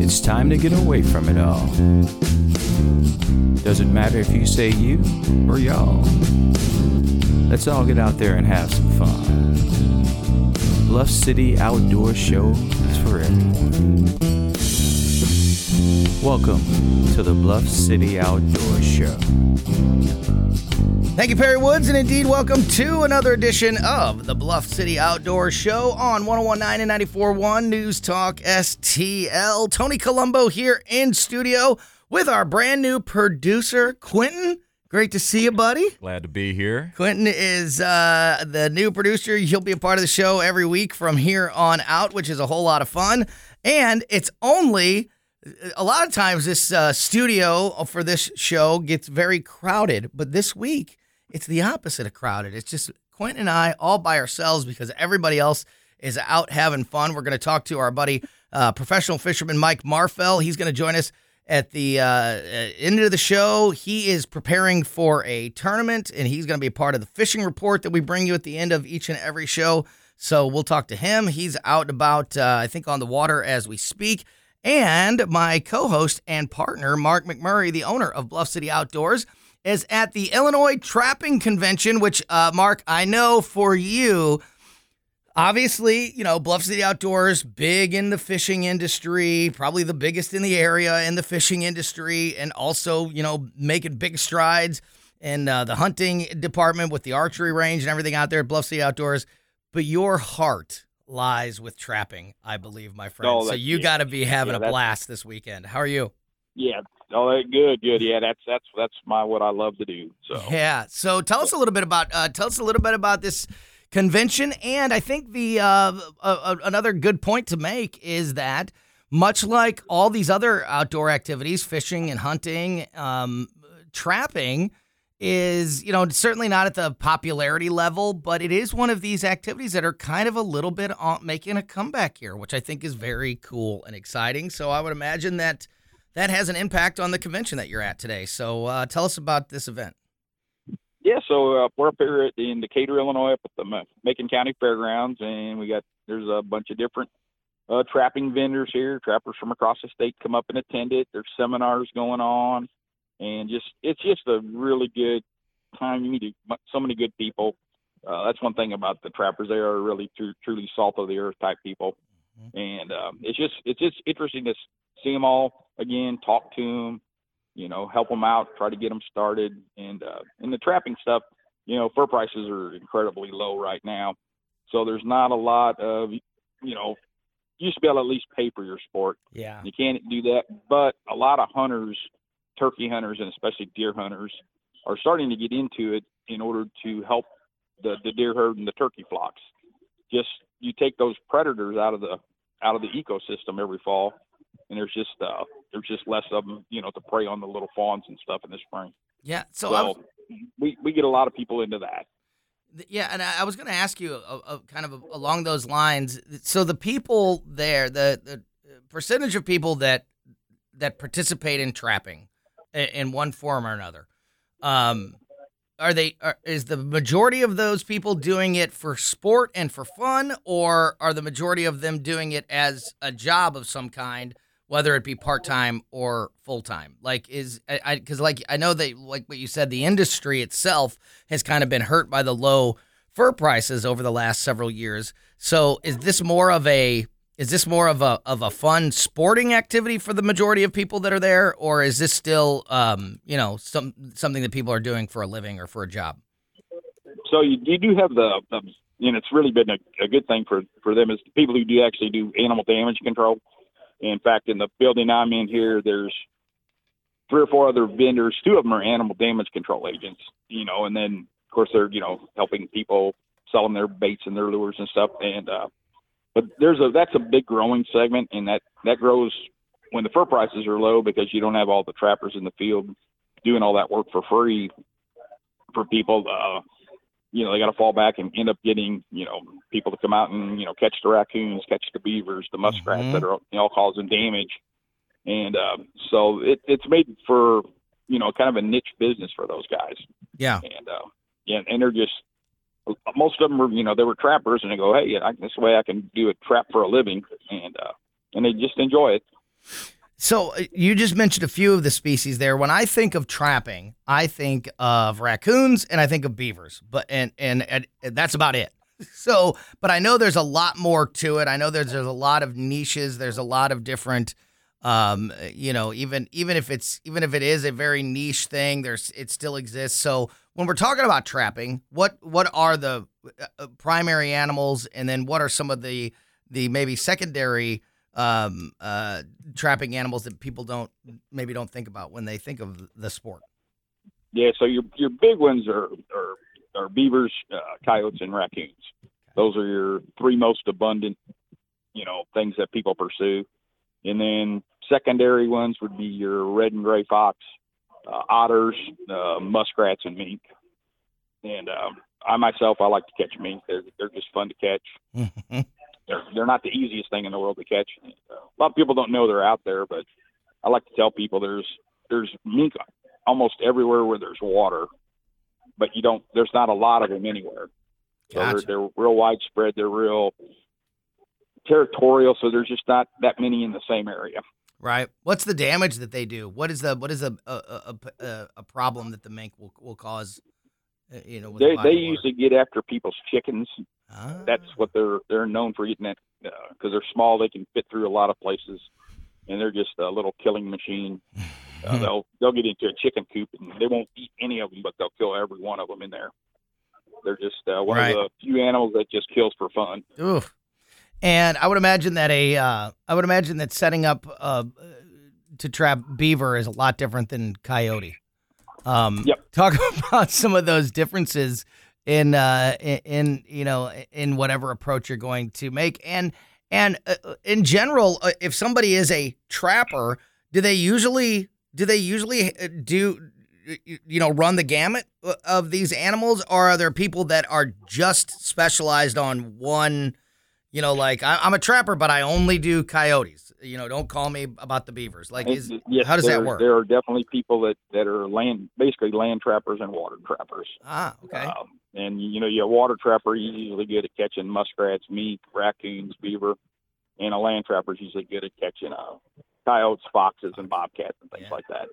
It's time to get away from it all. Doesn't matter if you say you or y'all. Let's all get out there and have some fun. Bluff City Outdoor Show is for everyone. Welcome to the Bluff City Outdoor Show. Thank you, Perry Woods, and indeed, welcome to another edition of the Bluff City Outdoor Show on 1019 and 94.1 News Talk STL. Tony Colombo here in studio with our brand new producer, Quentin. Great to see you, buddy. Glad to be here. Quentin is uh, the new producer. He'll be a part of the show every week from here on out, which is a whole lot of fun. And it's only a lot of times this uh, studio for this show gets very crowded, but this week it's the opposite of crowded. It's just Quentin and I all by ourselves because everybody else is out having fun. We're going to talk to our buddy, uh, professional fisherman Mike Marfell. He's going to join us at the uh, uh, end of the show. He is preparing for a tournament and he's going to be a part of the fishing report that we bring you at the end of each and every show. So we'll talk to him. He's out about, uh, I think, on the water as we speak. And my co host and partner, Mark McMurray, the owner of Bluff City Outdoors, is at the Illinois Trapping Convention, which, uh, Mark, I know for you, obviously, you know, Bluff City Outdoors, big in the fishing industry, probably the biggest in the area in the fishing industry, and also, you know, making big strides in uh, the hunting department with the archery range and everything out there at Bluff City Outdoors. But your heart lies with trapping, I believe, my friend. Oh, so you yeah. got to be having Yeah, a blast this weekend. How are you? Yeah. Oh, that- good, good. Yeah, that's that's that's my what I love to do. So Yeah. So tell us a little bit about uh, tell us a little bit about this convention, and I think the uh, uh, uh, another good point to make is that much like all these other outdoor activities, fishing and hunting, um, trapping is you know certainly not at the popularity level, but it is one of these activities that are kind of a little bit on, making a comeback here, which I think is very cool and exciting. So I would imagine that that has an impact on the convention that you're at today. So uh, tell us about this event. yeah, so uh, we're up here at, in Decatur, Illinois, up at the Macon County Fairgrounds, and we got there's a bunch of different uh, trapping vendors here. Trappers from across the state come up and attend it. There's seminars going on, and just it's just a really good time. You meet so many good people. Uh, that's one thing about the trappers; they are really tru- truly salt of the earth type people. and um, it's just it's just interesting to see them all again, talk to them, you know, help them out, try to get them started, and uh, and the trapping stuff, you know, fur prices are incredibly low right now, so there's not a lot of, you know, you used to be able to at least pay for your sport. Yeah. You can't do that, but a lot of hunters, turkey hunters, and especially deer hunters, are starting to get into it in order to help the, the deer herd and the turkey flocks. Just you take those predators out of the out of the ecosystem every fall, and there's just uh, there's just less of them, you know, to prey on the little fawns and stuff in the spring. Yeah. So, So, was, we we get a lot of people into that. yeah, and I I was going to ask you uh, uh, kind of along those lines. So the people there, the the percentage of people that that participate in trapping in one form or another, um, are they are, is the majority of those people doing it for sport and for fun, or are the majority of them doing it as a job of some kind? Whether it be part time or full time, like is I because like I know that like what you said, the industry itself has kind of been hurt by the low fur prices over the last several years. So is this more of a is this more of a of a fun sporting activity for the majority of people that are there, or is this still um, you know some something that people are doing for a living or for a job? So you, you do have the, the and it's really been a, a good thing for for them is the people who do actually do animal damage control. In fact, in the building I'm in here, there's three or four other vendors. Two of them are animal damage control agents, you know, and then of course they're you know helping people selling their baits and their lures and stuff. And uh, but there's a that's a big growing segment, and that that grows when the fur prices are low because you don't have all the trappers in the field doing all that work for free for people. Uh, you know, they got to fall back and end up getting, you know, people to come out and, you know, catch the raccoons, catch the beavers, the muskrats Mhm. that are, you know, causing damage. And um, so it, it's made for, you know, kind of a niche business for those guys. Yeah. And, uh, yeah, and they're just, most of them were, you know, they were trappers, and they go, "Hey, I, this way I can do a trap for a living," and uh, and they just enjoy it. So uh, you just mentioned a few of the species there. When I think of trapping, I think of raccoons and I think of beavers, but and and, and that's about it. So, but I know there's a lot more to it. I know there's there's a lot of niches. There's a lot of different, um, you know, even even if it's even if it is a very niche thing, there's it still exists. So when we're talking about trapping, what what are the uh, primary animals, and then what are some of the the maybe secondary um, uh, trapping animals that people don't maybe don't think about when they think of the sport? Yeah, so your your big ones are are, are beavers, uh, coyotes, and raccoons. Those are your three most abundant, you know, things that people pursue. And then secondary ones would be your red and gray fox, uh, otters, uh, muskrats, and mink. And um, I myself, I like to catch mink. They're they're just fun to catch. they're they're not the easiest thing in the world to catch. A lot of people don't know they're out there, but I like to tell people there's there's mink almost everywhere where there's water, but you don't. There's not a lot of them anywhere. So they're, they're real widespread. They're real territorial. So there's just not that many in the same area. Right. What's the damage that they do? What is the what is a a, a, a, a problem that the mink will will cause? uh, You know, with the They they usually get after people's chickens. Ah. That's what they're they're known for eating it because they're small. They can fit through a lot of places, and they're just a little killing machine. Uh, they'll they'll get into a chicken coop and they won't eat any of them, but they'll kill every one of them in there. They're just uh, one Right. of the few animals that just kills for fun. Oof. And I would imagine that a uh, I would imagine that setting up uh, to trap beaver is a lot different than coyote. Um, Yep. Talk about some of those differences in uh, in, you know in whatever approach you're going to make, and and uh, in general, uh, if somebody is a trapper, do they usually do they usually uh, do you- you know run the gamut uh, of these animals, or are there people that are just specialized on one? You know, like I, I'm a trapper, but I only do coyotes. You know, don't call me about the beavers. Like, is yes, how does that work? There are definitely people that that are land basically land trappers and water trappers. ah, okay, Um, and you know, you're a water trapper, you're usually good at catching muskrats, mink, raccoons, beaver, and a land trapper's usually good at catching uh, coyotes, foxes, and bobcats and things Yeah. like that.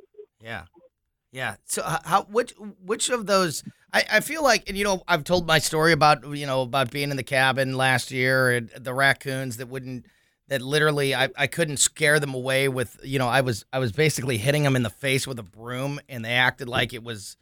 yeah, yeah. So how which which of those? I, I feel like, and you know, I've told my story about you know about being in the cabin last year and the raccoons that wouldn't that literally I, I couldn't scare them away with you know I was I was basically hitting them in the face with a broom and they acted like it was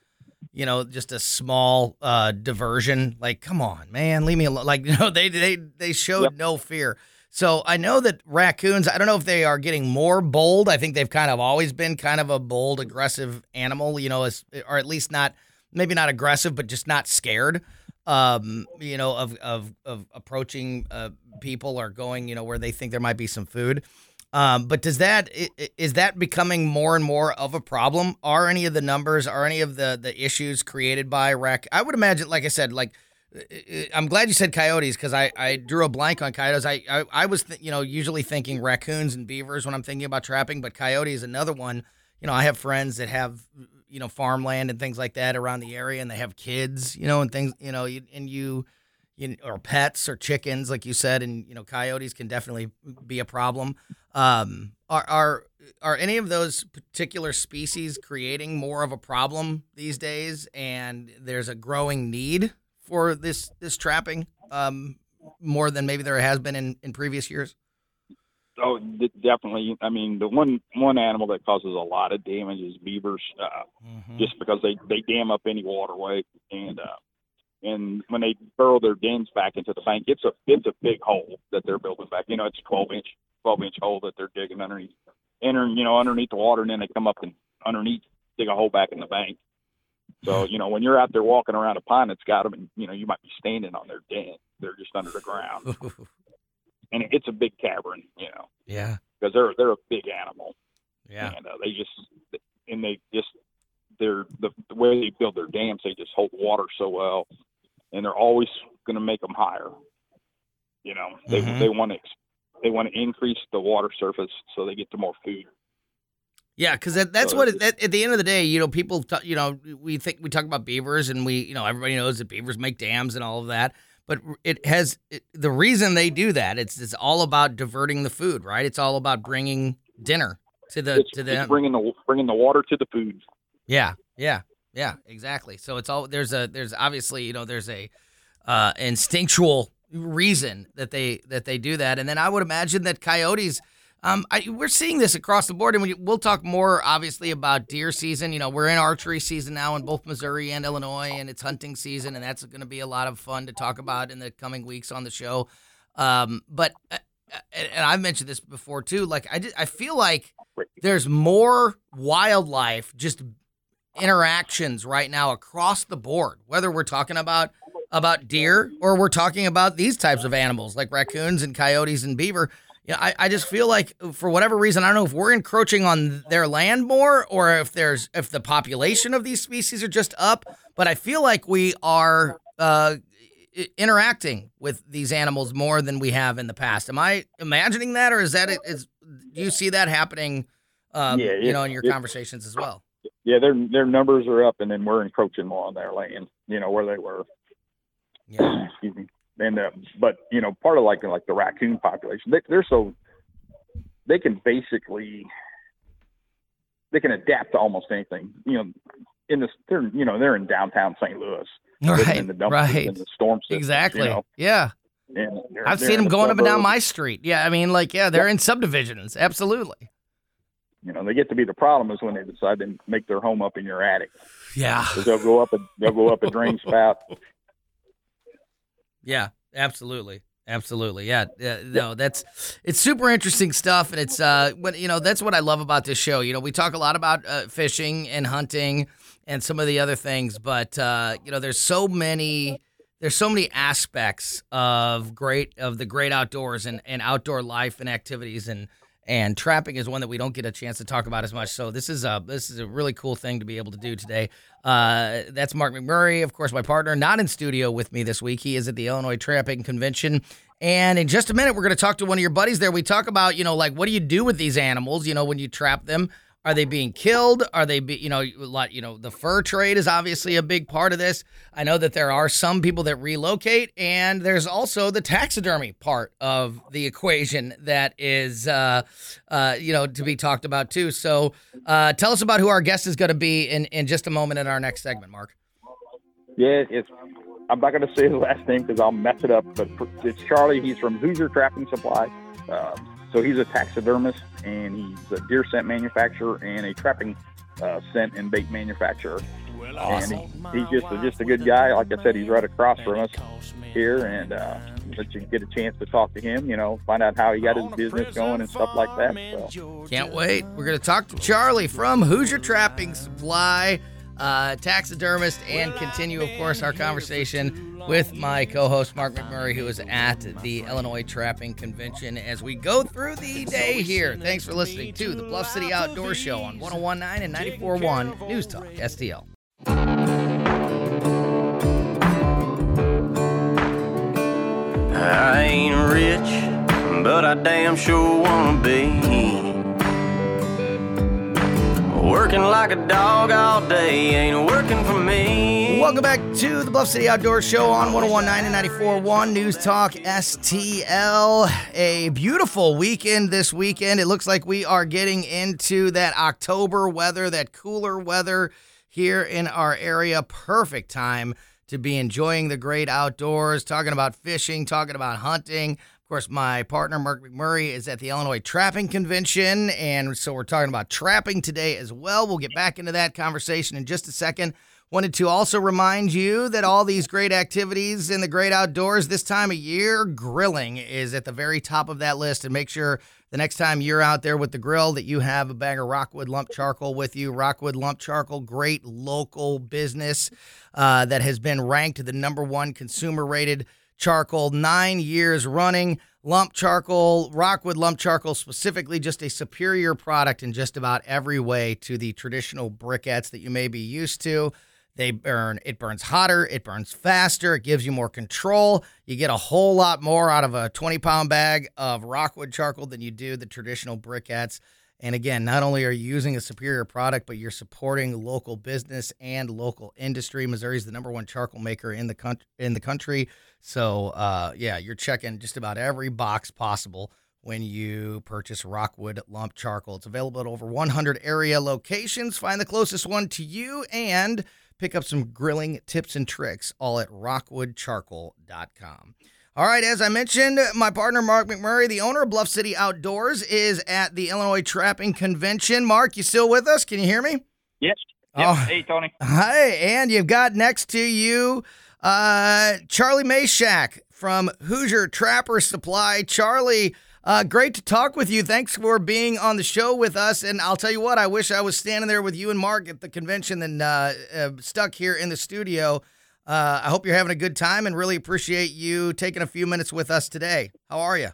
you know just a small uh diversion like come on man leave me alone like you know they they they showed Yep. no fear so I know that raccoons I don't know if they are getting more bold I think they've kind of always been kind of a bold aggressive animal you know as, or at least not maybe not aggressive but just not scared um you know of of of approaching uh people or going you know where they think there might be some food um, but does that is that becoming more and more of a problem? Are any of the numbers, are any of the the issues created by rac? I would imagine, like I said, like I'm glad you said coyotes because I, I drew a blank on coyotes. I I, I was th- you know usually thinking raccoons and beavers when I'm thinking about trapping, but coyote is another one. You know, I have friends that have you know farmland and things like that around the area, and they have kids, you know, and things, you know, and you. You, or pets or chickens, like you said, and you know, coyotes can definitely be a problem. Um, are are are any of those particular species creating more of a problem these days? And there's a growing need for this this trapping, um, more than maybe there has been in, in previous years. Oh, d- definitely. I mean, the one one animal that causes a lot of damage is beavers, uh, just because they they dam up any waterway, and uh, and when they burrow their dens back into the bank, it's a it's a big hole that they're building back. You know, it's a 12 inch 12 inch hole that they're digging underneath, entering you know underneath the water, and then they come up and underneath dig a hole back in the bank. So you know, when you're out there walking around a pond that's got them, and you know you might be standing on their den, they're just under the ground, and it's a big cavern, you know, yeah, because they're they're a big animal. Yeah, and uh, they just and they just they're the, the way they build their dams they just hold water so well and they're always going to make them higher. You know they Mhm. they want to they want to increase the water surface so they get to more food Yeah, because that, that's what it, that, at the end of the day, you know, people, t- you know, we think we talk about beavers, and we, you know, everybody knows that beavers make dams and all of that. But it has it, the reason they do that. It's it's all about diverting the food, right? It's all about bringing dinner to the It's, to them. bringing the bringing the water to the food. Yeah, yeah, yeah, exactly. So it's all there's a there's obviously you know there's a uh, instinctual reason that they that they do that, and then I would imagine that coyotes. Um, I, we're seeing this across the board, and we, we'll talk more obviously about deer season. You know, we're in archery season now in both Missouri and Illinois, and it's hunting season, and that's going to be a lot of fun to talk about in the coming weeks on the show. Um, but uh, and and I've mentioned this before too. Like I, just, I feel like there's more wildlife just interactions right now across the board. Whether we're talking about about deer or we're talking about these types of animals like raccoons and coyotes and beaver. You know, I, I just feel like for whatever reason, I don't know if we're encroaching on their land more or if there's if the population of these species are just up. But I feel like we are uh, interacting with these animals more than we have in the past. Am I imagining that, or is that is do you see that happening? Um, Yeah, you know, in your it- conversations as well. Yeah, their their numbers are up, and then we're encroaching more on their land. You know where they were. Yeah, Excuse me. And uh, but you know part of like like the raccoon population, they, they're so they can basically they can adapt to almost anything. You know, in this they're you know they're in downtown St. Louis, right, in the dumpsters right, in the storm system. exactly. You know, Yeah, and they're- I've they're seen them the going up and down my street. Yeah, I mean, like, yeah, they're in subdivisions. Absolutely. You know, they get to be the problem is when they decide to make their home up in your attic. yeah they'll go up a they'll go up a drain spout. Yeah, absolutely. Absolutely, yeah, yeah. No, that's it's super interesting stuff, and it's uh, what you know, that's what I love about this show. You know, we talk a lot about uh, fishing and hunting and some of the other things, but uh, you know, there's so many, there's so many aspects of great of the great outdoors and and outdoor life and activities and and trapping is one that we don't get a chance to talk about as much. So this is a this is a really cool thing to be able to do today. Uh, that's Mark McMurray, of course, my partner, not in studio with me this week. He is at the Illinois Trapping Convention. And in just a minute, we're going to talk to one of your buddies there. We talk about, you know, like what do you do with these animals? You know, when you trap them, are they being killed? Are they, be, you know, lot, you know, the fur trade is obviously a big part of this. I know that there are some people that relocate, and there's also the taxidermy part of the equation that is, uh, uh, you know, to be talked about too. So, uh, tell us about who our guest is going to be in in just a moment in our next segment, Mark. Yeah, it's. I'm not going to say his last name because I'll mess it up. But it's Charlie. He's from Hoosier Trapping Supply. Uh, so he's a taxidermist and he's a deer scent manufacturer and a trapping uh, scent and bait manufacturer. And he, he's just a, just a good guy. Like I said, he's right across from us here, and uh, let you get a chance to talk to him. You know, find out how he got his business going and stuff like that. So. Can't wait. We're going to talk to Charlie from Hoosier Trapping Supply, uh, taxidermist, and continue, of course, our conversation with my co host, Mark McMurray, who is at the Illinois Trapping Convention as we go through the day here. Thanks for listening to the Bluff City Outdoor Show on 1019 and 941 News Talk STL. I ain't rich, but I damn sure wanna be. Working like a dog all day ain't working for me. Welcome back to the Bluff City Outdoor Show on 1019 and 941 News Talk STL. A beautiful weekend this weekend. It looks like we are getting into that October weather, that cooler weather here in our area. Perfect time to be enjoying the great outdoors, talking about fishing, talking about hunting. Of course, my partner, Mark McMurray, is at the Illinois Trapping Convention. And so we're talking about trapping today as well. We'll get back into that conversation in just a second. Wanted to also remind you that all these great activities in the great outdoors this time of year, grilling is at the very top of that list. And make sure the next time you're out there with the grill that you have a bag of Rockwood Lump Charcoal with you. Rockwood Lump Charcoal, great local business uh, that has been ranked the number one consumer rated charcoal nine years running. Lump charcoal, Rockwood lump charcoal specifically, just a superior product in just about every way to the traditional briquettes that you may be used to. They burn, it burns hotter, it burns faster, it gives you more control. You get a whole lot more out of a 20 pound bag of Rockwood charcoal than you do the traditional briquettes. And again, not only are you using a superior product, but you're supporting local business and local industry. Missouri is the number one charcoal maker in the country. In the country, so uh, yeah, you're checking just about every box possible when you purchase Rockwood Lump Charcoal. It's available at over 100 area locations. Find the closest one to you and pick up some grilling tips and tricks all at rockwoodcharcoal.com. All right, as I mentioned, my partner Mark McMurray, the owner of Bluff City Outdoors, is at the Illinois Trapping Convention. Mark, you still with us? Can you hear me? Yes. Yep. Oh. Hey, Tony. Hi, and you've got next to you uh, Charlie Mashak from Hoosier Trapper Supply. Charlie, uh, great to talk with you. Thanks for being on the show with us. And I'll tell you what, I wish I was standing there with you and Mark at the convention than uh, uh, stuck here in the studio. Uh, I hope you're having a good time and really appreciate you taking a few minutes with us today. How are you?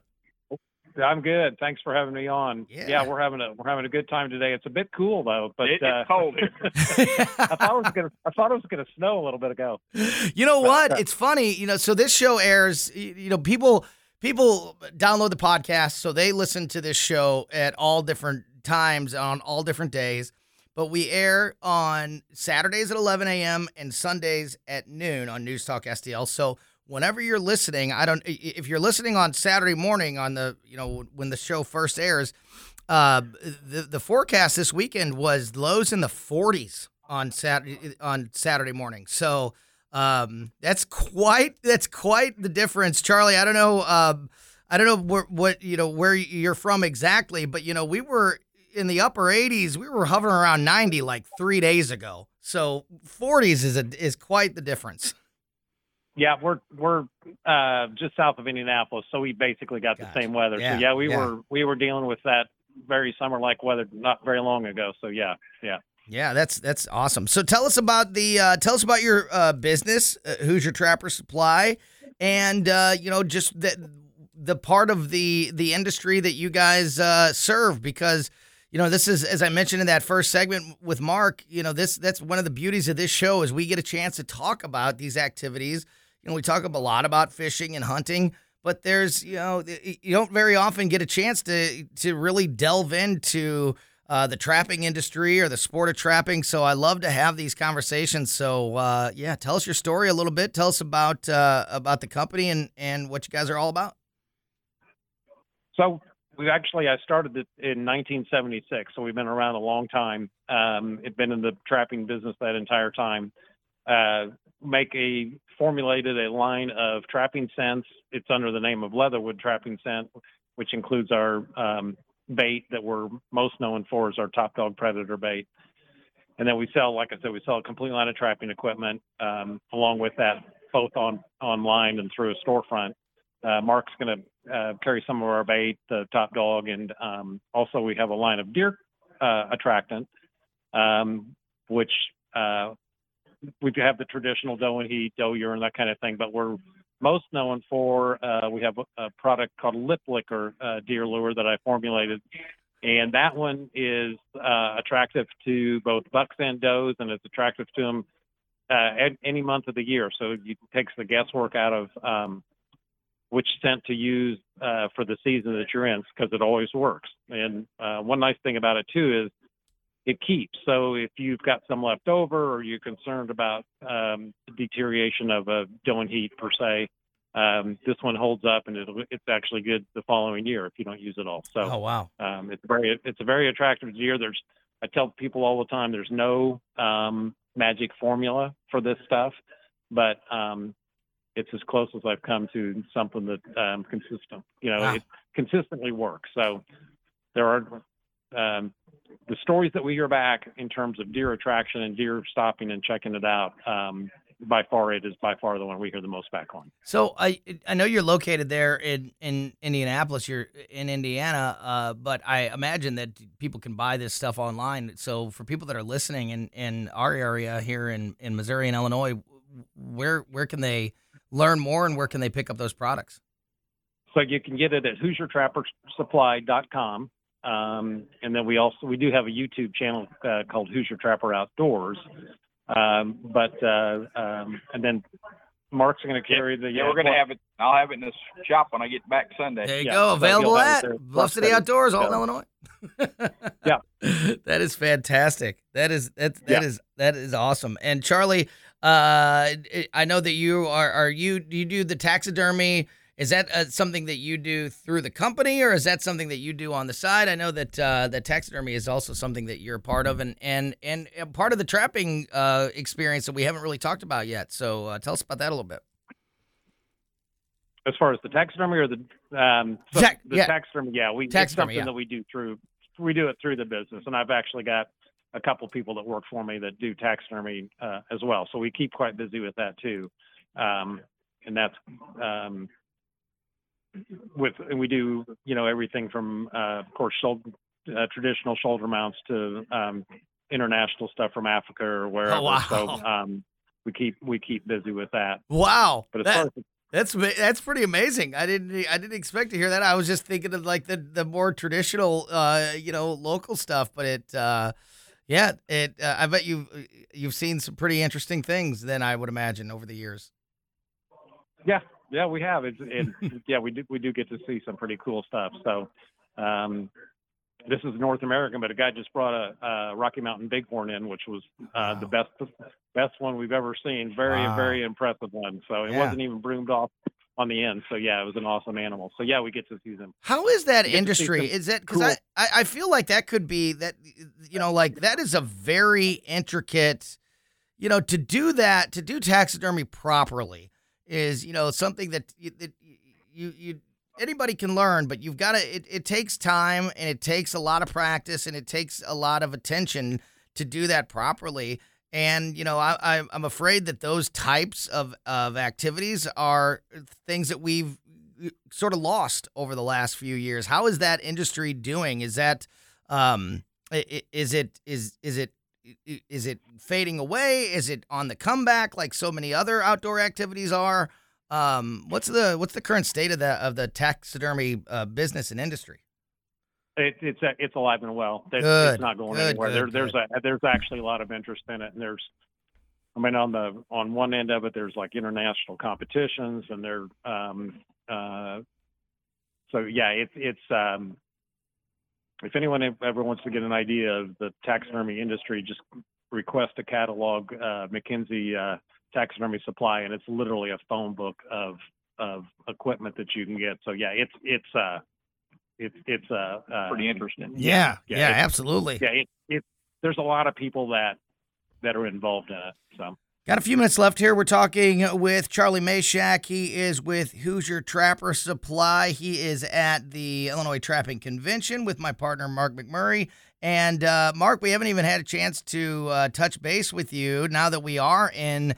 I'm good. Thanks for having me on. Yeah. we're having a we're having a good time today. It's a bit cool though, but It- uh, it's cold. I thought it was gonna I thought it was gonna snow a little bit ago. You know what? It's funny. You know, so this show airs. You know, people people download the podcast, so they listen to this show at all different times on all different days. But we air on Saturdays at 11 a.m. and Sundays at noon on News Talk STL. So whenever you're listening, I don't. If you're listening on Saturday morning on the you know when the show first airs, uh, the the forecast this weekend was lows in the 40s on Saturday on Saturday morning. So um, that's quite that's quite the difference, Charlie. I don't know. Um, I don't know where, what you know where you're from exactly, but you know we were in the upper 80s. We were hovering around 90 like three days ago. So 40s is a is quite the difference. Yeah, we're we're uh, just south of Indianapolis, so we basically got Gotcha. the same weather. Yeah, so yeah, we yeah. were we were dealing with that very summer like weather not very long ago. So yeah, yeah. Yeah, that's that's awesome. So tell us about the uh, tell us about your uh, business, uh, Hoosier Trapper Supply, and uh, you know just the the part of the the industry that you guys uh, serve because you know this is as I mentioned in that first segment with Mark. You know this that's one of the beauties of this show is we get a chance to talk about these activities. You know we talk a lot about fishing and hunting. But there's, you know, you don't very often get a chance to to really delve into uh, the trapping industry or the sport of trapping. So I love to have these conversations. So uh, yeah, tell us your story a little bit. Tell us about uh, about the company and and what you guys are all about. So we actually I started it in 1976, so we've been around a long time. Um, it's been in the trapping business that entire time. Uh, make a formulated a line of trapping scents. It's under the name of Leatherwood Trapping Scent, which includes our um, bait that we're most known for is our Top Dog Predator bait. And then we sell, like I said, we sell a complete line of trapping equipment um, along with that, both on online and through a storefront. Uh, Mark's going to uh, carry some of our bait, the top dog, and um, also we have a line of deer uh, attractant, um, which uh, we have the traditional doe and heat, doe urine, that kind of thing. But we're most known for uh, we have a, a product called Lip Licker uh, deer lure that I formulated, and that one is uh, attractive to both bucks and does, and it's attractive to them at any month of the year. So it takes the guesswork out of um, which scent to use uh, for the season that you're in because it always works. And uh, one nice thing about it too is it keeps. So if you've got some left over or you're concerned about um, deterioration of a and heat per se, um, this one holds up and it'll, it's actually good the following year if you don't use it all. So Oh wow, um, it's very it's a very attractive deer. There's I tell people all the time there's no um, magic formula for this stuff, but um, it's as close as I've come to something that um, consistent. You know, Wow. it consistently works. So there are um, the stories that we hear back in terms of deer attraction and deer stopping and checking it out. Um, by far, it is by far the one we hear the most back on. So I I know you're located there in in Indianapolis. You're in Indiana, uh, but I imagine that people can buy this stuff online. So for people that are listening in in our area here in in Missouri and Illinois, where where can they learn more and where can they pick up those products? So you can get it at HoosierTrapperSupply.com. Um, and then we also we do have a YouTube channel uh, called Hoosier Trapper Outdoors. Um, but uh, um, and then Mark's going to carry the Yeah, we're gonna have it. I'll have it in the shop when I get back Sunday. There you Yeah, go, available you'll at. Bluff City Bluff Outdoors, City. Alton, Illinois. Yeah. that is fantastic. That is that that Yeah. is that is awesome. And Charlie, uh, I know that you are are you do you do the taxidermy? Is that uh, something that you do through the company, or is that something that you do on the side? I know that uh, that taxidermy is also something that you're a part of, and and and part of the trapping uh, experience that we haven't really talked about yet. So uh, tell us about that a little bit. As far as the taxidermy or the um, so Tax- the yeah. taxidermy, yeah, we Taxidermy, something yeah. that we do through we do it through the business, and I've actually got a couple people that work for me that do taxidermy uh, as well. So we keep quite busy with that too, um, and that's um, with and we do you know everything from uh, of course shoulder, uh, traditional shoulder mounts to um, international stuff from Africa or wherever. wow. So um, we keep we keep busy with that. Wow, But as That- far as That's that's pretty amazing. I didn't I didn't expect to hear that. I was just thinking of like the the more traditional, uh, you know, local stuff. But it, uh, yeah, it. Uh, I bet you've you've seen some pretty interesting things. Then I would imagine over the years. Yeah, yeah, we have. It's, it, yeah, we do we do get to see some pretty cool stuff. So, um, this is North American, but a guy just brought a, a Rocky Mountain Bighorn in, which was uh, the best best one we've ever seen. Very Wow. very impressive one. So it Yeah. wasn't even broomed off on the end. So yeah, it was an awesome animal. So yeah, we get to see them. How is that You get to see industry? Is that because cool- I, I I feel like that could be that you know like that is a very intricate, you know, to do that to do taxidermy properly is you know something that you, that you you anybody can learn, but you've got to it, it takes time and it takes a lot of practice and it takes a lot of attention to do that properly. And you know, I, I'm afraid that those types of of activities are things that we've sort of lost over the last few years. How is that industry doing? Is that um is it is is it it fading away? Is it on the comeback like so many other outdoor activities are? Um, what's the what's the current state of the of the taxidermy uh, business and industry? It, it's a, it's alive and well. It's, Good, it's not going good, anywhere. good, there, there's a there's actually a lot of interest in it, and there's, I mean, on the on one end of it, there's like international competitions, and there, um, uh, so yeah, it's it's um, if anyone ever wants to get an idea of the taxidermy industry, just request a catalog, uh, McKenzie uh, taxidermy supply, and it's literally a phone book of of equipment that you can get. So yeah, it's it's uh, it's it's uh, uh Pretty interesting. Yeah, yeah, yeah, it's- absolutely. yeah, it, it there's a lot of people that that are involved in it. So Got a few minutes left here. We're talking with Charlie Mashak. He is with Hoosier Trapper Supply. He is at the Illinois Trapping Convention with my partner, Mark McMurray. And uh, Mark, we haven't even had a chance to uh, touch base with you now that we are in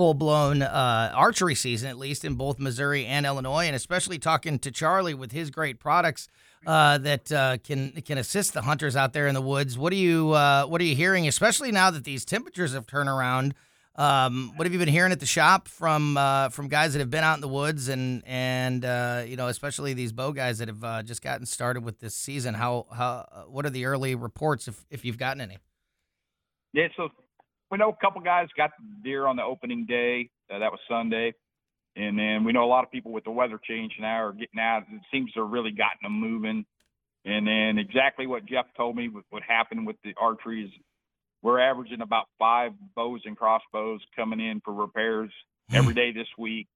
full blown uh, archery season, at least in both Missouri and Illinois, and especially talking to Charlie with his great products uh, that uh, can can assist the hunters out there in the woods. What are you uh, What are you hearing, especially now that these temperatures have turned around? Um, what have you been hearing at the shop from uh, from guys that have been out in the woods and and uh, you know especially these bow guys that have just gotten started with this season? How how what are the early reports if if you've gotten any? Yeah, so we know a couple guys got deer on the opening day. Uh, that was Sunday. And then we know a lot of people with the weather change now are getting out. It seems they're really gotten them moving. And then exactly what Jeff told me what, what happened with the archery is we're averaging about five bows and crossbows coming in for repairs every day this week.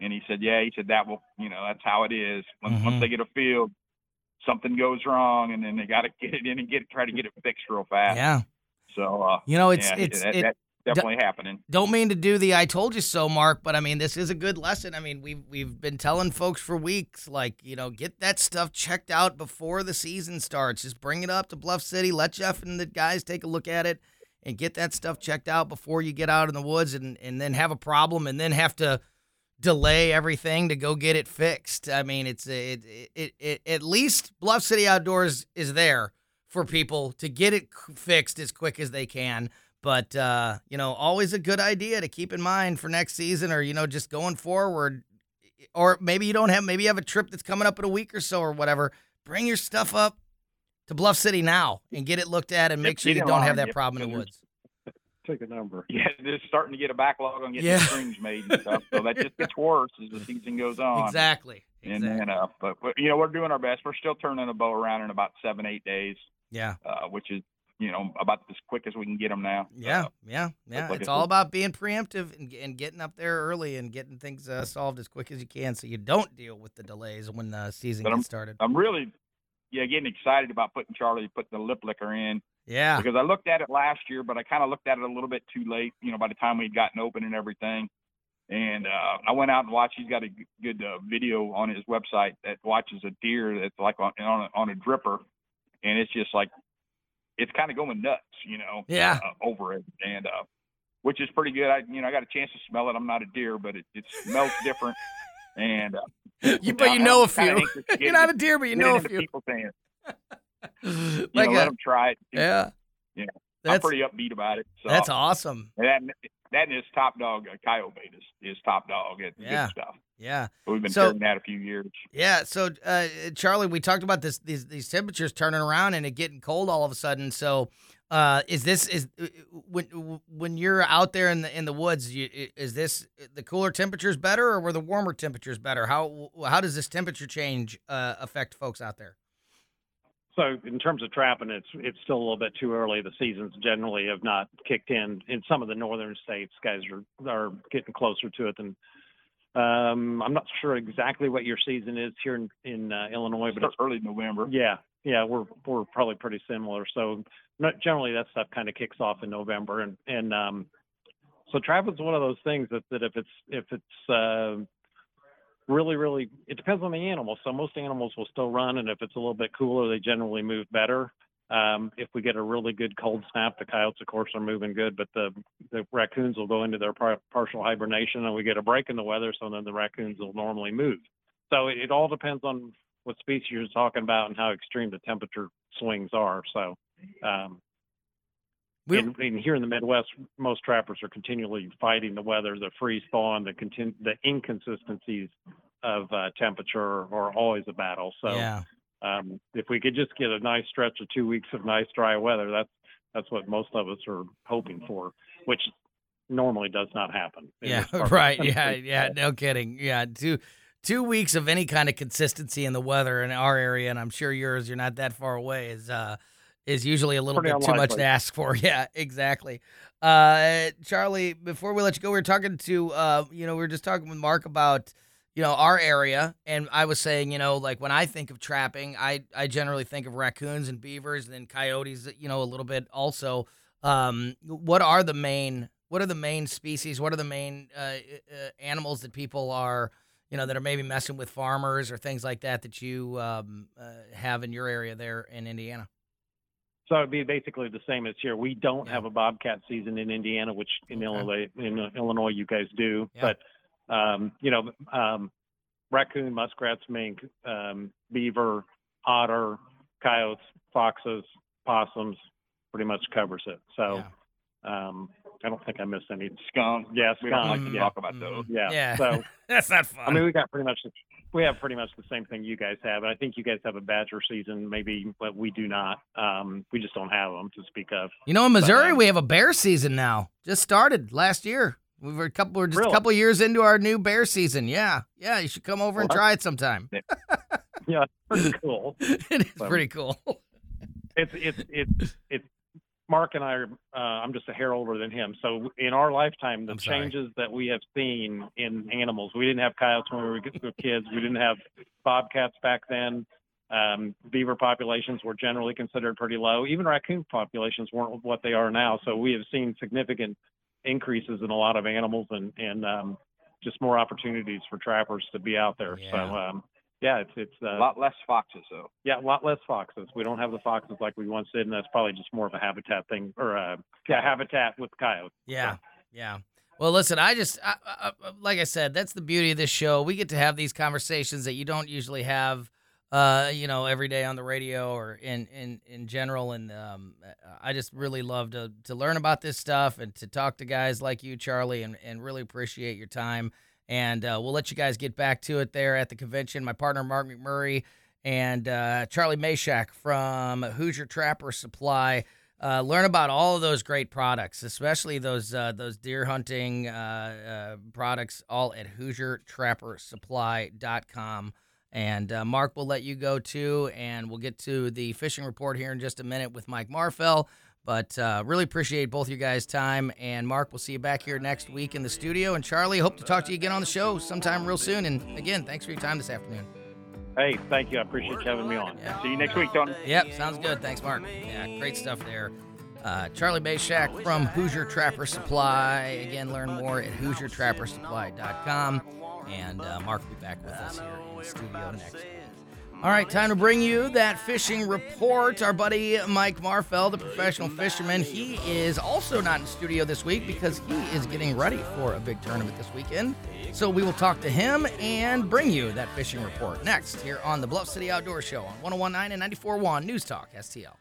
And he said, yeah, he said that will, you know, that's how it is. Once, Mhm. once they get a field, something goes wrong, and then they got to get it in and get try to get it fixed real fast. Yeah, So, uh, you know it's yeah, it's that, it, that's definitely happening. don't mean to do the I told you so, Mark, but I mean this is a good lesson. I mean we've we've been telling folks for weeks, like you know, get that stuff checked out before the season starts. Just bring it up to Bluff City, let Jeff and the guys take a look at it, and get that stuff checked out before you get out in the woods, and and then have a problem, and then have to delay everything to go get it fixed. I mean, it's it it, it, it at least Bluff City Outdoors is there for people to get it fixed as quick as they can. But uh, you know, always a good idea to keep in mind for next season, or you know, just going forward. Or maybe you don't have, maybe you have a trip that's coming up in a week or so, or whatever. Bring your stuff up to Bluff City now and get it looked at, and Yep, make sure you don't have that problem in the woods. take a number. Yeah, they're starting to get a backlog on getting Yeah. strings made and stuff. So that just gets worse as the season goes on. Exactly. And Exactly. then, uh, but, but you know, we're doing our best. We're still turning a bow around in about seven, eight days, yeah. uh, which is you know about as quick as we can get them now. Yeah, Uh, yeah, yeah. like It's all about being preemptive and, and getting up there early and getting things uh, solved as quick as you can, so you don't deal with the delays when the season But I'm- gets started. I'm really, yeah, getting excited about putting Charlie, putting the lip licker in Yeah, because I looked at it last year, but I kind of looked at it a little bit too late. You know, by the time we'd gotten open and everything. And uh, I went out and watched. He's got a good uh, video on his website that watches a deer that's like on on a, on a dripper, and it's just like it's kind of going nuts, you know. Yeah. Uh, over it, and uh, which is pretty good. I you know I got a chance to smell it. I'm not a deer, but it, it smells different. And uh, you, but you I'm know a few. anxious to get You're not a deer, but you know a few. People's hands. You like know, let them try it. yeah, Yeah. I'm pretty upbeat about it. So that's awesome. and that that is top dog, uh, Coyote is is top dog at Yeah. good stuff. Yeah, But we've been So- carrying that a few years. yeah. So, uh, Charlie, we talked about this these these temperatures turning around and it getting cold all of a sudden. So, uh, is this is uh, when when you're out there in the in the woods? You, is this the cooler temperatures better or were the warmer temperatures better? How how does this temperature change uh, affect folks out there? So in terms of trapping, it's it's still a little bit too early. The seasons generally have not kicked in. In some of the northern states, guys are are getting closer to it than. Um, I'm not sure exactly what your season is here in in uh, Illinois, but it's early November. yeah, yeah, we're we're probably pretty similar. So not, generally that stuff kind of kicks off in November, and and um, so trapping's one of those things that that if it's if it's uh, really really it depends on the animal. So most animals will still run, and if it's a little bit cooler, they generally move better. Um, if we get a really good cold snap, the coyotes, of course, are moving good, but the the raccoons will go into their par- partial hibernation, and we get a break in the weather, so then the raccoons will normally move. So it, it all depends on what species you're talking about and how extreme the temperature swings are. So, um, We- and, and here in the Midwest, most trappers are continually fighting the weather, the freeze thaw, and the contin- the inconsistencies of uh, temperature are always a battle. So, yeah, um, if we could just get a nice stretch of two weeks of nice dry weather, that's that's what most of us are hoping for, which normally does not happen. yeah, this part of the right. Yeah, yeah. No kidding. Yeah, two two weeks of any kind of consistency in the weather in our area, and I'm sure yours. You're not that far away. Is uh is usually a little Pretty bit too much to ask for. Yeah, exactly. Uh, Charlie, before we let you go, we were talking to uh, you know, we were just talking with Mark about you know our area, and I was saying, you know, like when I think of trapping, I I generally think of raccoons and beavers, and then coyotes, you know, a little bit also. Um, what are the main what are the main species? What are the main uh, uh, animals that people are, you know, that are maybe messing with farmers or things like that that you um, uh, have in your area there in Indiana? So it'd be basically the same as here. We don't Yeah. have a bobcat season in Indiana, which in Okay. Illinois, in Illinois, you guys do. Yeah. But um, you know, um, raccoon, muskrats, mink, um, beaver, otter, coyotes, foxes, possums, pretty much covers it. So um, I don't think I missed any. Skunk. Yeah, We don't like to Yeah, talk about those. yeah. Yeah. So That's not fun. I mean, we got pretty much the, we have pretty much the same thing you guys have, and I think you guys have a badger season, maybe, but we do not. Um, we just don't have them to speak of. you know, in Missouri, um, we have a bear season now. Just started last year. We were a couple. We're just a couple years into our new bear season. Yeah, yeah. You should come over and try it sometime. Yeah, pretty cool. it is pretty cool. It's it's it's it's Mark and I are. Uh, I'm just a hair older than him, so in our lifetime, the changes that we have seen in animals. We didn't have coyotes when we were kids. We didn't have bobcats back then. Um, beaver populations were generally considered pretty low. Even raccoon populations weren't what they are now. So we have seen significant increases in a lot of animals and and um, just more opportunities for trappers to be out there. So Yeah. um, yeah, it's it's A uh, lot less foxes though. yeah, a lot less foxes. We don't have the foxes like we once did, and that's probably just more of a habitat thing, or uh, yeah, habitat with coyotes. Yeah, yeah. Well, listen, I just I, I, I- like I said, that's the beauty of this show. We get to have these conversations that you don't usually have, uh, you know, every day on the radio or in in in general. And um, I just really love to to learn about this stuff and to talk to guys like you, Charlie, and and really appreciate your time. And uh, we'll let you guys get back to it there at the convention. My partner Mark McMurray and uh, Charlie Mashak from Hoosier Trapper Supply. Uh, learn about all of those great products, especially those uh, those deer hunting uh, uh, products, all at HoosierTrapperSupply.com. And uh, Mark will let you go too, and we'll get to the fishing report here in just a minute with Mike Marfell. But uh, really appreciate both you guys' time. And Mark, we'll see you back here next week in the studio. And Charlie, hope to talk to you again on the show sometime real soon. And again, thanks for your time this afternoon. Hey, thank you. I appreciate you having me on. Yeah. See you next week, Tony. Yep, sounds good. Thanks, Mark. Yeah, great stuff there. Uh, Charlie Mashak from Hoosier Trapper Supply. Again, learn more at HoosierTrapperSupply.com. And uh, Mark will be back with us here in the studio next week. All right, time to bring you that fishing report. Our buddy Mike Marfell, the professional fisherman, he is also not in studio this week because he is getting ready for a big tournament this weekend. So we will talk to him and bring you that fishing report next here on the Bluff City Outdoor Show on 1019 and 94.1 News Talk STL.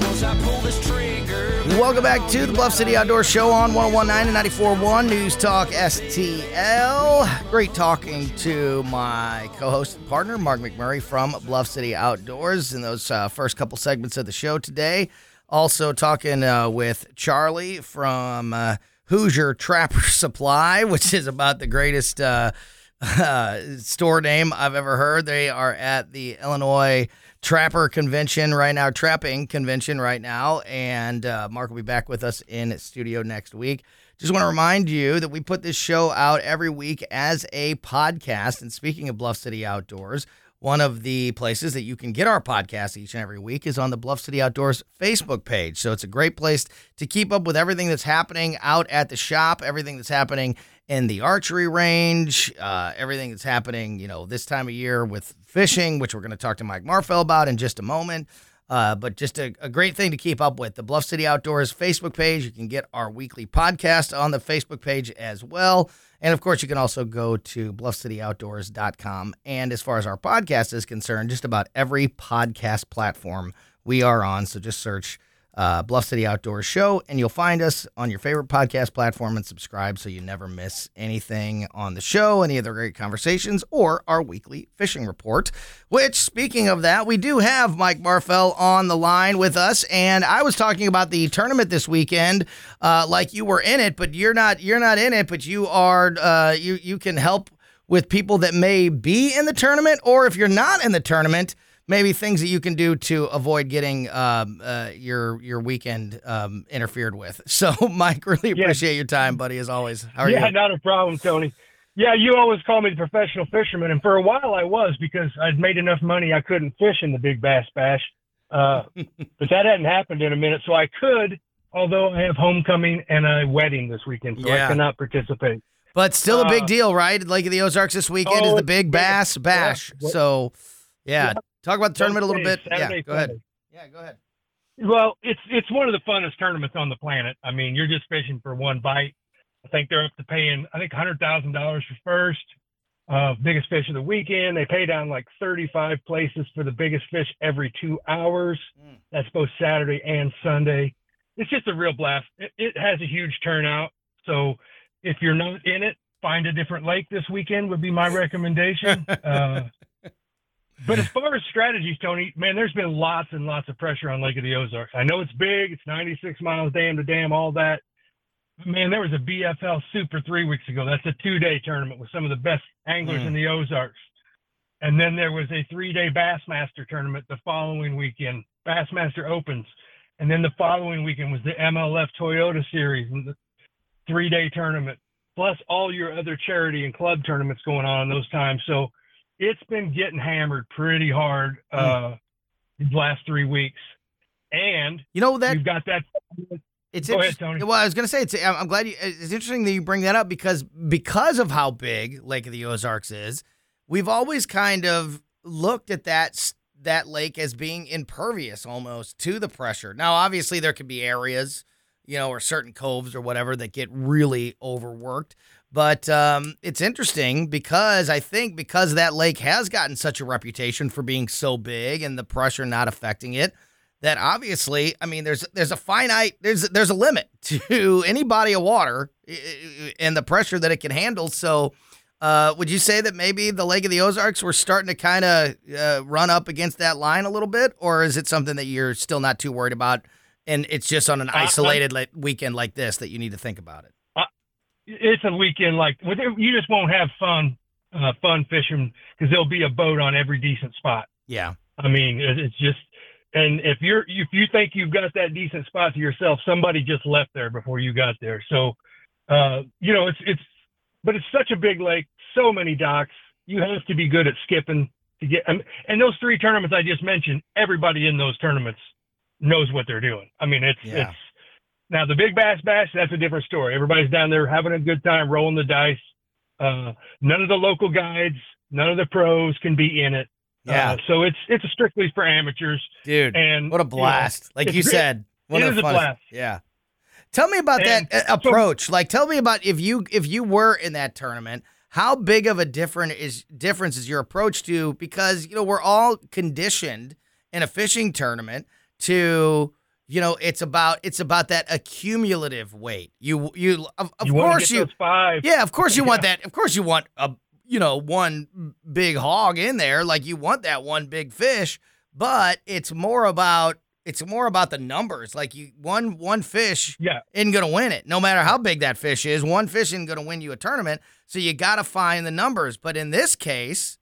Once I pull this trigger. Welcome back to the Bluff City Outdoor Show on 1019 and 94.1 News Talk STL. Great talking to my co host and partner, Mark McMurray from Bluff City Outdoors, in those uh, first couple segments of the show today. Also, talking uh, with Charlie from uh, Hoosier Trapper Supply, which is about the greatest uh, uh, store name I've ever heard. They are at the Illinois Trapper Convention right now, Trapping Convention right now, and uh, Mark will be back with us in studio next week. Just want to remind you that we put this show out every week as a podcast. And speaking of Bluff City Outdoors, one of the places that you can get our podcast each and every week is on the Bluff City Outdoors Facebook page. So it's a great place to keep up with everything that's happening out at the shop, everything that's happening in the archery range, uh, everything that's happening, you know, this time of year with fishing, which we're going to talk to Mike Marfell about in just a moment. Uh, but just a, a great thing to keep up with. The Bluff City Outdoors Facebook page. You can get our weekly podcast on the Facebook page as well. And of course, you can also go to bluffcityoutdoors.com. And as far as our podcast is concerned, just about every podcast platform we are on. So just search uh, Bluff City Outdoors Show, and you'll find us on your favorite podcast platform and subscribe so you never miss anything on the show, any of the great conversations, or our weekly fishing report. Which, speaking of that, we do have Mike Marfell on the line with us, and I was talking about the tournament this weekend, uh, like you were in it, but you're not. You're not in it, but you are. Uh, you you can help with people that may be in the tournament, or if you're not in the tournament maybe things that you can do to avoid getting um, uh, your your weekend um, interfered with. So, Mike, really Yeah. appreciate your time, buddy, as always. How are yeah, you? not a problem, Tony. Yeah, you always call me the professional fisherman, and for a while I was because I'd made enough money I couldn't fish in the Big Bass Bash. Uh, but that hadn't happened in a minute, so I could. Although I have homecoming and a wedding this weekend, so Yeah. I cannot participate. But still a big Uh, deal, right? Lake of the Ozarks this weekend is Oh, the Big. Bass Bash. Yeah. So, yeah, Yeah. Talk about the tournament a little bit. Saturday, yeah, go ahead. Yeah, go ahead. Well, it's it's one of the funnest tournaments on the planet. I mean, you're just fishing for one bite. I think they're up to paying I think hundred thousand dollars for first. Uh, biggest fish of the weekend. They pay down like 35 places for the biggest fish every two hours. Mm. That's both Saturday and Sunday. It's just a real blast. It, it has a huge turnout. So if you're not in it, find a different lake this weekend would be my recommendation. uh, but as far as strategies, Tony, man, there's been lots and lots of pressure on Lake of the Ozarks. I know it's big, it's 96 miles dam to dam, all that. Man, there was a BFL Super three weeks ago. That's a two day tournament with some of the best anglers Mm. in the Ozarks. And then there was a three day Bassmaster tournament the following weekend, Bassmaster Opens. And then the following weekend was the MLF Toyota Series and the three day tournament, plus all your other charity and club tournaments going on in those times. So it's been getting hammered pretty hard uh, these last three weeks. And You know that you've got that. It's Go ahead, Tony. Well, I was going to say it's. I'm I'm glad you. It's interesting that you bring that up because because of how big Lake of the Ozarks is, we've always kind of looked at that that lake as being impervious almost to the pressure. Now, obviously, there could be areas, you know, or certain coves or whatever that get really overworked. But um, it's interesting because I think because that lake has gotten such a reputation for being so big and the pressure not affecting it, that obviously, I mean, there's there's a finite there's there's a limit to any body of water and the pressure that it can handle. So, uh, would you say that maybe the Lake of the Ozarks were starting to kind of uh, run up against that line a little bit, or is it something that you're still not too worried about, and it's just on an isolated like, weekend like this that you need to think about it? It's a weekend like you just won't have fun, uh, fun fishing because there'll be a boat on every decent spot. Yeah, I mean, it's just, and if you're if you think you've got that decent spot to yourself, somebody just left there before you got there. So, uh, you know, it's it's, but it's such a big lake, so many docks. You have to be good at skipping to get. And, and those three tournaments I just mentioned, everybody in those tournaments knows what they're doing. I mean, it's Yeah. it's now the Big Bass Bash. That's a different story. Everybody's down there having a good time, rolling the dice. Uh, none of the local guides, none of the pros can be in it. yeah, Uh, so it's it's strictly for amateurs dude. and What a you know, blast! like you said, one It of the is a blast. Yeah. Tell me about And that uh, so- approach. like, tell me about if you if you were in that tournament, how big of a different is difference is your approach to? Because you know we're all conditioned in a fishing tournament to you know it's about it's about that accumulative weight. You you of, of you course you five. yeah, of course you want that. Of course you want a you know one big hog in there, like you want that one big fish. But it's more about it's more about the numbers. Like you one one fish Yeah. isn't gonna win it, no matter how big that fish is. One fish isn't gonna win you a tournament. So you got to find the numbers. But in this case,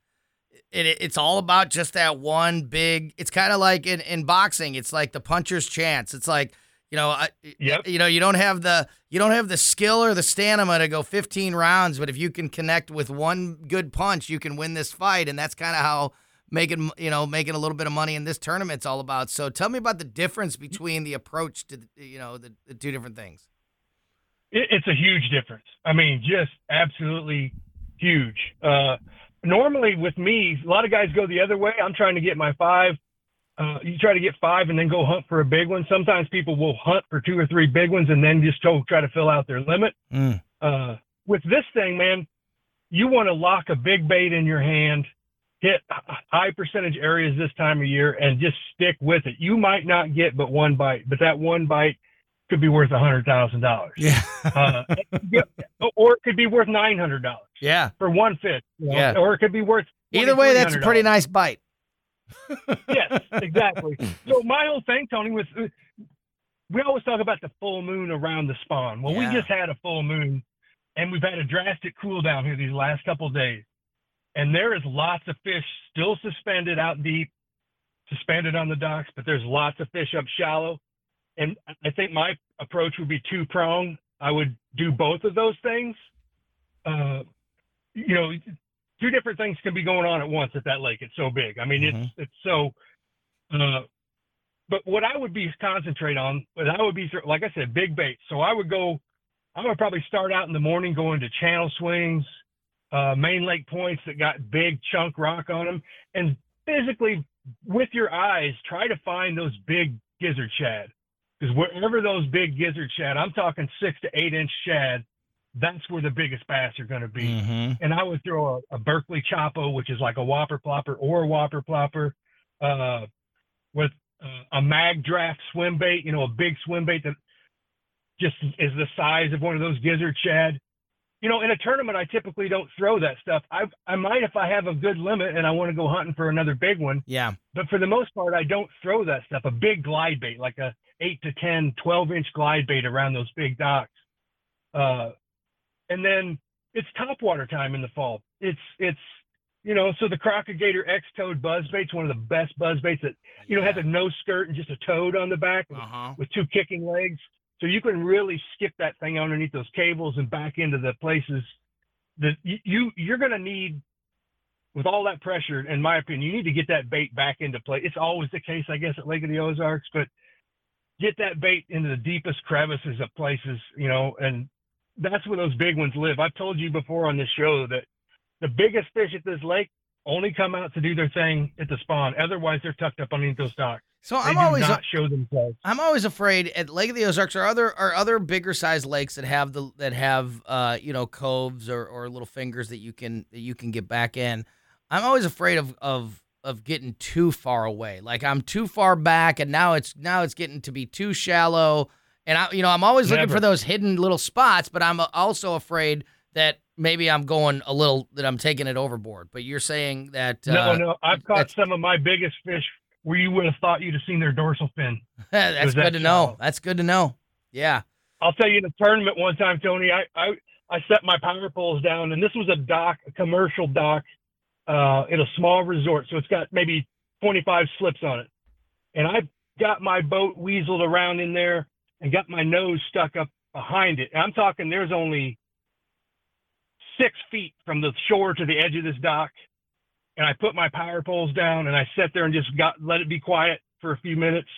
it, it's all about just that one big. It's kind of like in, in boxing. It's like the puncher's chance. It's like you know, I, Yep. you know, you don't have the you don't have the skill or the stamina to go 15 rounds, but if you can connect with one good punch, you can win this fight, and that's kind of how making you know making a little bit of money in this tournament's all about. So tell me about the difference between the approach to the, you know the, the two different things. It, it's a huge difference. I mean, just absolutely huge. Uh, normally with me, a lot of guys go the other way. I'm trying to get my five. Uh, you try to get five and then go hunt for a big one. Sometimes people will hunt for two or three big ones and then just try to fill out their limit. Mm. Uh, with this thing, man, you want to lock a big bait in your hand, hit high percentage areas this time of year, and just stick with it. You might not get but one bite, but that one bite could be worth a hundred thousand dollars. Yeah, Uh, or it could be worth nine hundred dollars yeah. for one fish. you know, Yeah. Or it could be worth Either way, that's a pretty nice bite. yes, exactly. So my whole thing, Tony, was uh, we always talk about the full moon around the spawn. Well, Yeah. we just had a full moon, and we've had a drastic cool down here these last couple days, and there is lots of fish still suspended out deep, suspended on the docks, but there's lots of fish up shallow. And I think my approach would be two pronged. I would do both of those things. Uh, you know, two different things can be going on at once at that lake. It's so big. I mean, it's it's so. Uh, but what I would be concentrate on, but I would be like I said, big bait. So I would go. I'm gonna probably start out in the morning going to channel swings, uh, main lake points that got big chunk rock on them, and physically with your eyes try to find those big gizzard shad. Because wherever those big gizzard shad, I'm talking six to eight inch shad, that's where the biggest bass are going to be Mm-hmm. and I would throw a, a Berkley Choppo, which is like a whopper plopper or a whopper plopper, uh, with uh, a mag draft swim bait, you know, a big swim bait that just is the size of one of those gizzard shad. You know, in a tournament, I typically don't throw that stuff. I I might if I have a good limit and I want to go hunting for another big one, Yeah. but for the most part, I don't throw that stuff. A big glide bait, like a 8 to 10, 12 inch glide bait around those big docks. Uh, and then it's topwater time in the fall. It's, it's, you know, so the Crocagator X Toad buzz bait's one of the best buzz baits that, you know, has a no skirt and just a toad on the back Uh huh. with two kicking legs. So you can really skip that thing underneath those cables and back into the places that you, you you're going to need with all that pressure. In my opinion, you need to get that bait back into play. It's always the case, I guess, at Lake of the Ozarks, but get that bait into the deepest crevices of places, you know, and that's where those big ones live. I've told you before on this show that the biggest fish at this lake only come out to do their thing at the spawn. Otherwise, they're tucked up underneath those docks. So I'm always not show themselves. I'm always afraid at Lake of the Ozarks or other or other bigger sized lakes that have the that have uh you know coves or, or little fingers that you can that you can get back in. I'm always afraid of of of getting too far away. Like I'm too far back and now it's now it's getting to be too shallow And I, you know, I'm always looking for those hidden little spots, but I'm also afraid that maybe I'm going a little that I'm taking it overboard. But you're saying that no, uh, no, I've caught some of my biggest fish where you would have thought you'd have seen their dorsal fin. that's good that to know. That's good to know. Yeah. I'll tell you in a tournament one time, Tony, I, I, I set my power poles down and this was a dock, a commercial dock, uh, in a small resort. So it's got maybe 25 slips on it. And I got my boat weaseled around in there and got my nose stuck up behind it. And I'm talking, there's only six feet from the shore to the edge of this dock. And I put my power poles down and I sat there and just got, let it be quiet for a few minutes,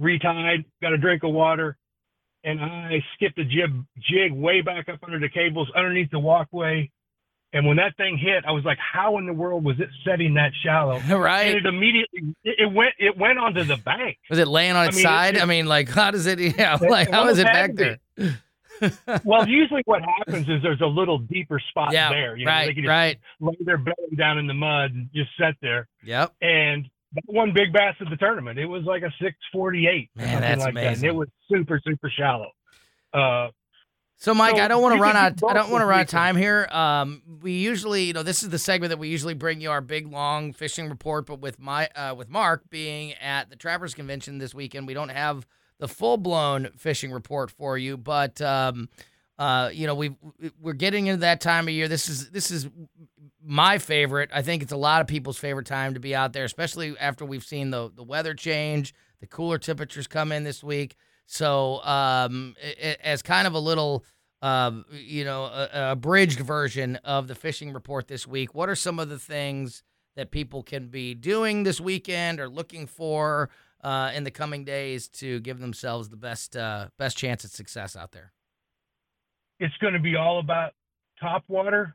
retied, got a drink of water and I skipped a jib jig way back up under the cables underneath the walkway. And when that thing hit, I was like, "How in the world was it setting that shallow?" right. And it immediately it, went it went onto the bank. Was it laying on its I mean, side? it- I mean, like, how does it? Yeah. Like, how well, it back there? Well, usually what happens is there's a little deeper spot Yeah. there. You know, they right. can just Right. lay their belly down in the mud and just sit there. Yep. And that one big bass of the tournament, it was like a 648, or Man, that's like that. And amazing. it was super super shallow. Uh, So, Mike, So I don't want to run out. I don't want to run out of time here. Um, we usually, you know, this is the segment that we usually bring you our big long fishing report. But with my, uh, with Mark being at the Trappers Convention this weekend, we don't have the full blown fishing report for you. But, um, uh, you know, we we're getting into that time of year. This is this is my favorite. I think it's a lot of people's favorite time to be out there, especially after we've seen the the weather change, the cooler temperatures come in this week. So, um, as kind of a little, um, you know, a, a abridged version of the fishing report this week, what are some of the things that people can be doing this weekend or looking for uh, in the coming days to give themselves the best uh, best chance at success out there? it's going to be all about top water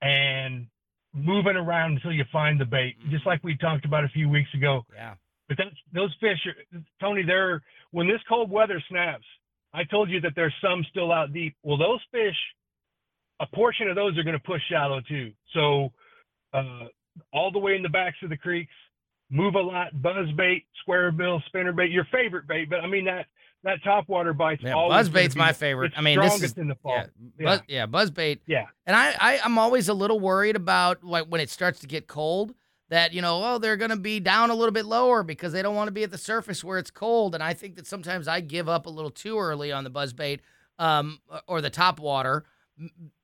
and moving around until you find the bait, just like we talked about a few weeks ago. Yeah. But that's, those fish, are, Tony, they're when this cold weather snaps. I told you that there's some still out deep. Well, those fish, a portion of those are going to push shallow too. So, uh, all the way in the backs of the creeks, move a lot, buzz bait, square bill, spinner bait, your favorite bait. But I mean that that top water bite's Yeah, always gonna buzzbait's be my favorite. I mean, this is in the fall. yeah, Yeah. buzz, yeah, buzzbait. Yeah. And I, I, I'm always a little worried about like when it starts to get cold that, you know, oh, they're going to be down a little bit lower because they don't want to be at the surface where it's cold. And I think that sometimes I give up a little too early on the buzzbait um, or the top water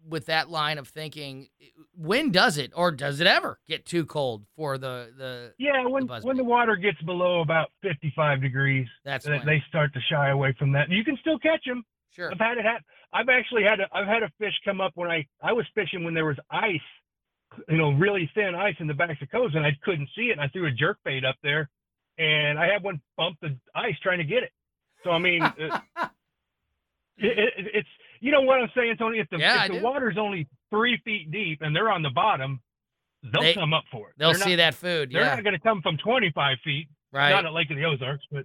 with that line of thinking. When does it or does it ever get too cold for the, the Yeah, when buzzbait. when the water gets below about 55 degrees, that's they, they start to shy away from that. You can still catch them. sure. I've had it happen. I've actually had a, I've had a fish come up when I I was fishing when there was ice, you know, really thin ice in the backs of coves, and I couldn't see it. And I threw a jerk bait up there, and I had one bump the ice trying to get it. So I mean, it, it, it's you know what I'm saying, Tony. If the Yeah, if the water's only three feet deep and they're on the bottom, they'll They- come up for it. They'll They're see not, that food. They're Yeah. not going to come from 25 feet right. not at Lake of the Ozarks, but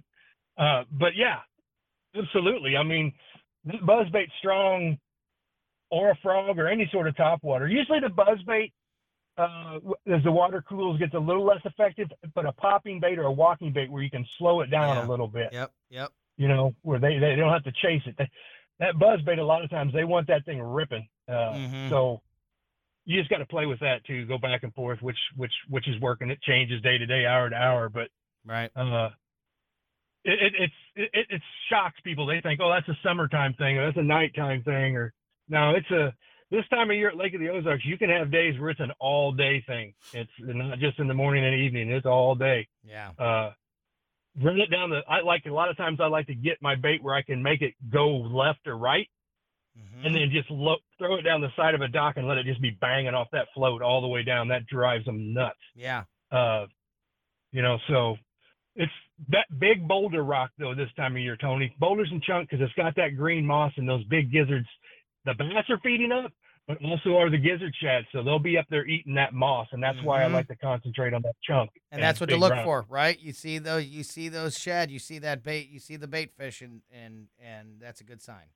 uh, but yeah, absolutely. I mean, buzzbait strong, or a frog, or any sort of top water. Usually the buzzbait, uh, as the water cools, gets a little less effective. But a popping bait or a walking bait, where you can slow it down Yeah. a little bit, Yep. Yep. you know, where they they don't have to chase it. That, buzz bait a lot of times, they want that thing ripping. Uh, Mhm. So. You just got to play with that too. Go back and forth, which which which is working. It changes day to day, hour to hour, but Right. uh, it, it it's it, it it shocks people. They think, oh, that's a summertime thing, or that's a nighttime thing, or no, it's a this time of year at Lake of the Ozarks. You can have days where it's an all day thing. It's not just in the morning and evening. It's all day. Yeah. Uh, run it down the. I like a lot of times. I like to get my bait where I can make it go left or right, Mhm. and then just lo- throw it down the side of a dock and let it just be banging off that float all the way down. That drives them nuts. yeah. Uh, you know, so it's that big boulder rock though this time of year, Tony. Boulders and chunk because it's got that green moss and those big gizzards. The bass are feeding up, but also are the gizzard shads. So they'll be up there eating that moss, and that's why I Mhm. like to concentrate on that chunk. and that's what to look rock. for, right? You see those, you see those shad, you see that bait, you see the bait fish, and and and that's a good sign.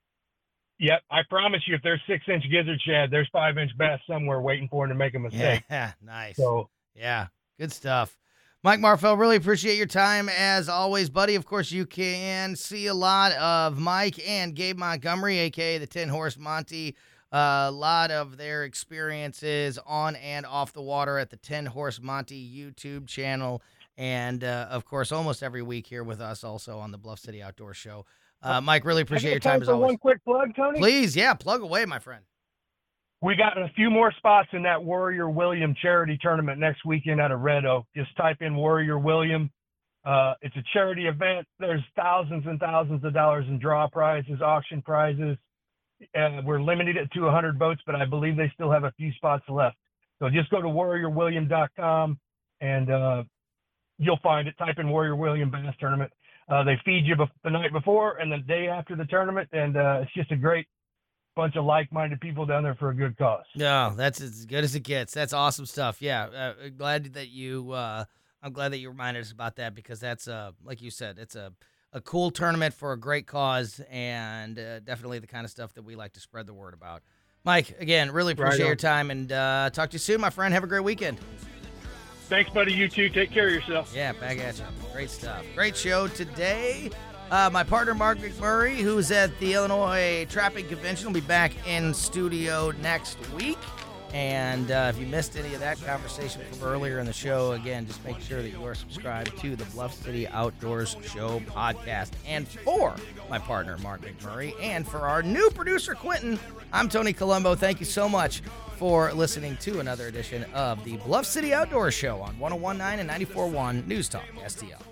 Yep, I promise you, if there's six inch gizzard shad, there's five inch bass somewhere waiting for him to make a mistake. Yeah, nice. So yeah, good stuff, Mike Marfell, really appreciate your time as always, buddy. Of course, you can see a lot of Mike and Gabe Montgomery, aka the Ten Horse Monty. A lot of their experiences on and off the water at the Ten Horse Monty YouTube channel. And uh, of course, almost every week here with us also on the Bluff City Outdoor Show. Uh, Mike, really appreciate your time as for always. One quick plug, Tony. Please, yeah, plug away, my friend. We got a few more spots in that Warrior William charity tournament next weekend out of Red Oak. Just type in Warrior William. Uh, it's a charity event. There's thousands and thousands of dollars in draw prizes, auction prizes. We're limited it to 100 boats, but I believe they still have a few spots left. So just go to warriorwilliam.com and uh, you'll find it. Type in Warrior William Bass Tournament. Uh, they feed you bef- the night before and the day after the tournament, and uh, it's just a great bunch of like-minded people down there for a good cause. No, that's as good as it gets. That's awesome stuff. Yeah, uh, glad that you. Uh, I'm glad that you reminded us about that because that's uh, like you said, it's a a cool tournament for a great cause and uh, definitely the kind of stuff that we like to spread the word about. Mike, again, really appreciate on. your time and uh, talk to you soon, my friend. Have a great weekend. Thanks, buddy. You too. Take care of yourself. Yeah, back at you. Great stuff. Great show today. Uh, my partner, Mark McMurray, who's at the Illinois Trapping Convention, will be back in studio next week. And uh, if you missed any of that conversation from earlier in the show, again, just make sure that you are subscribed to the Bluff City Outdoors Show podcast. And for my partner, Mark McMurray, and for our new producer, Quentin, I'm Tony Colombo. Thank you so much for listening to another edition of the Bluff City Outdoors Show on 1019 and 941 News Talk STL.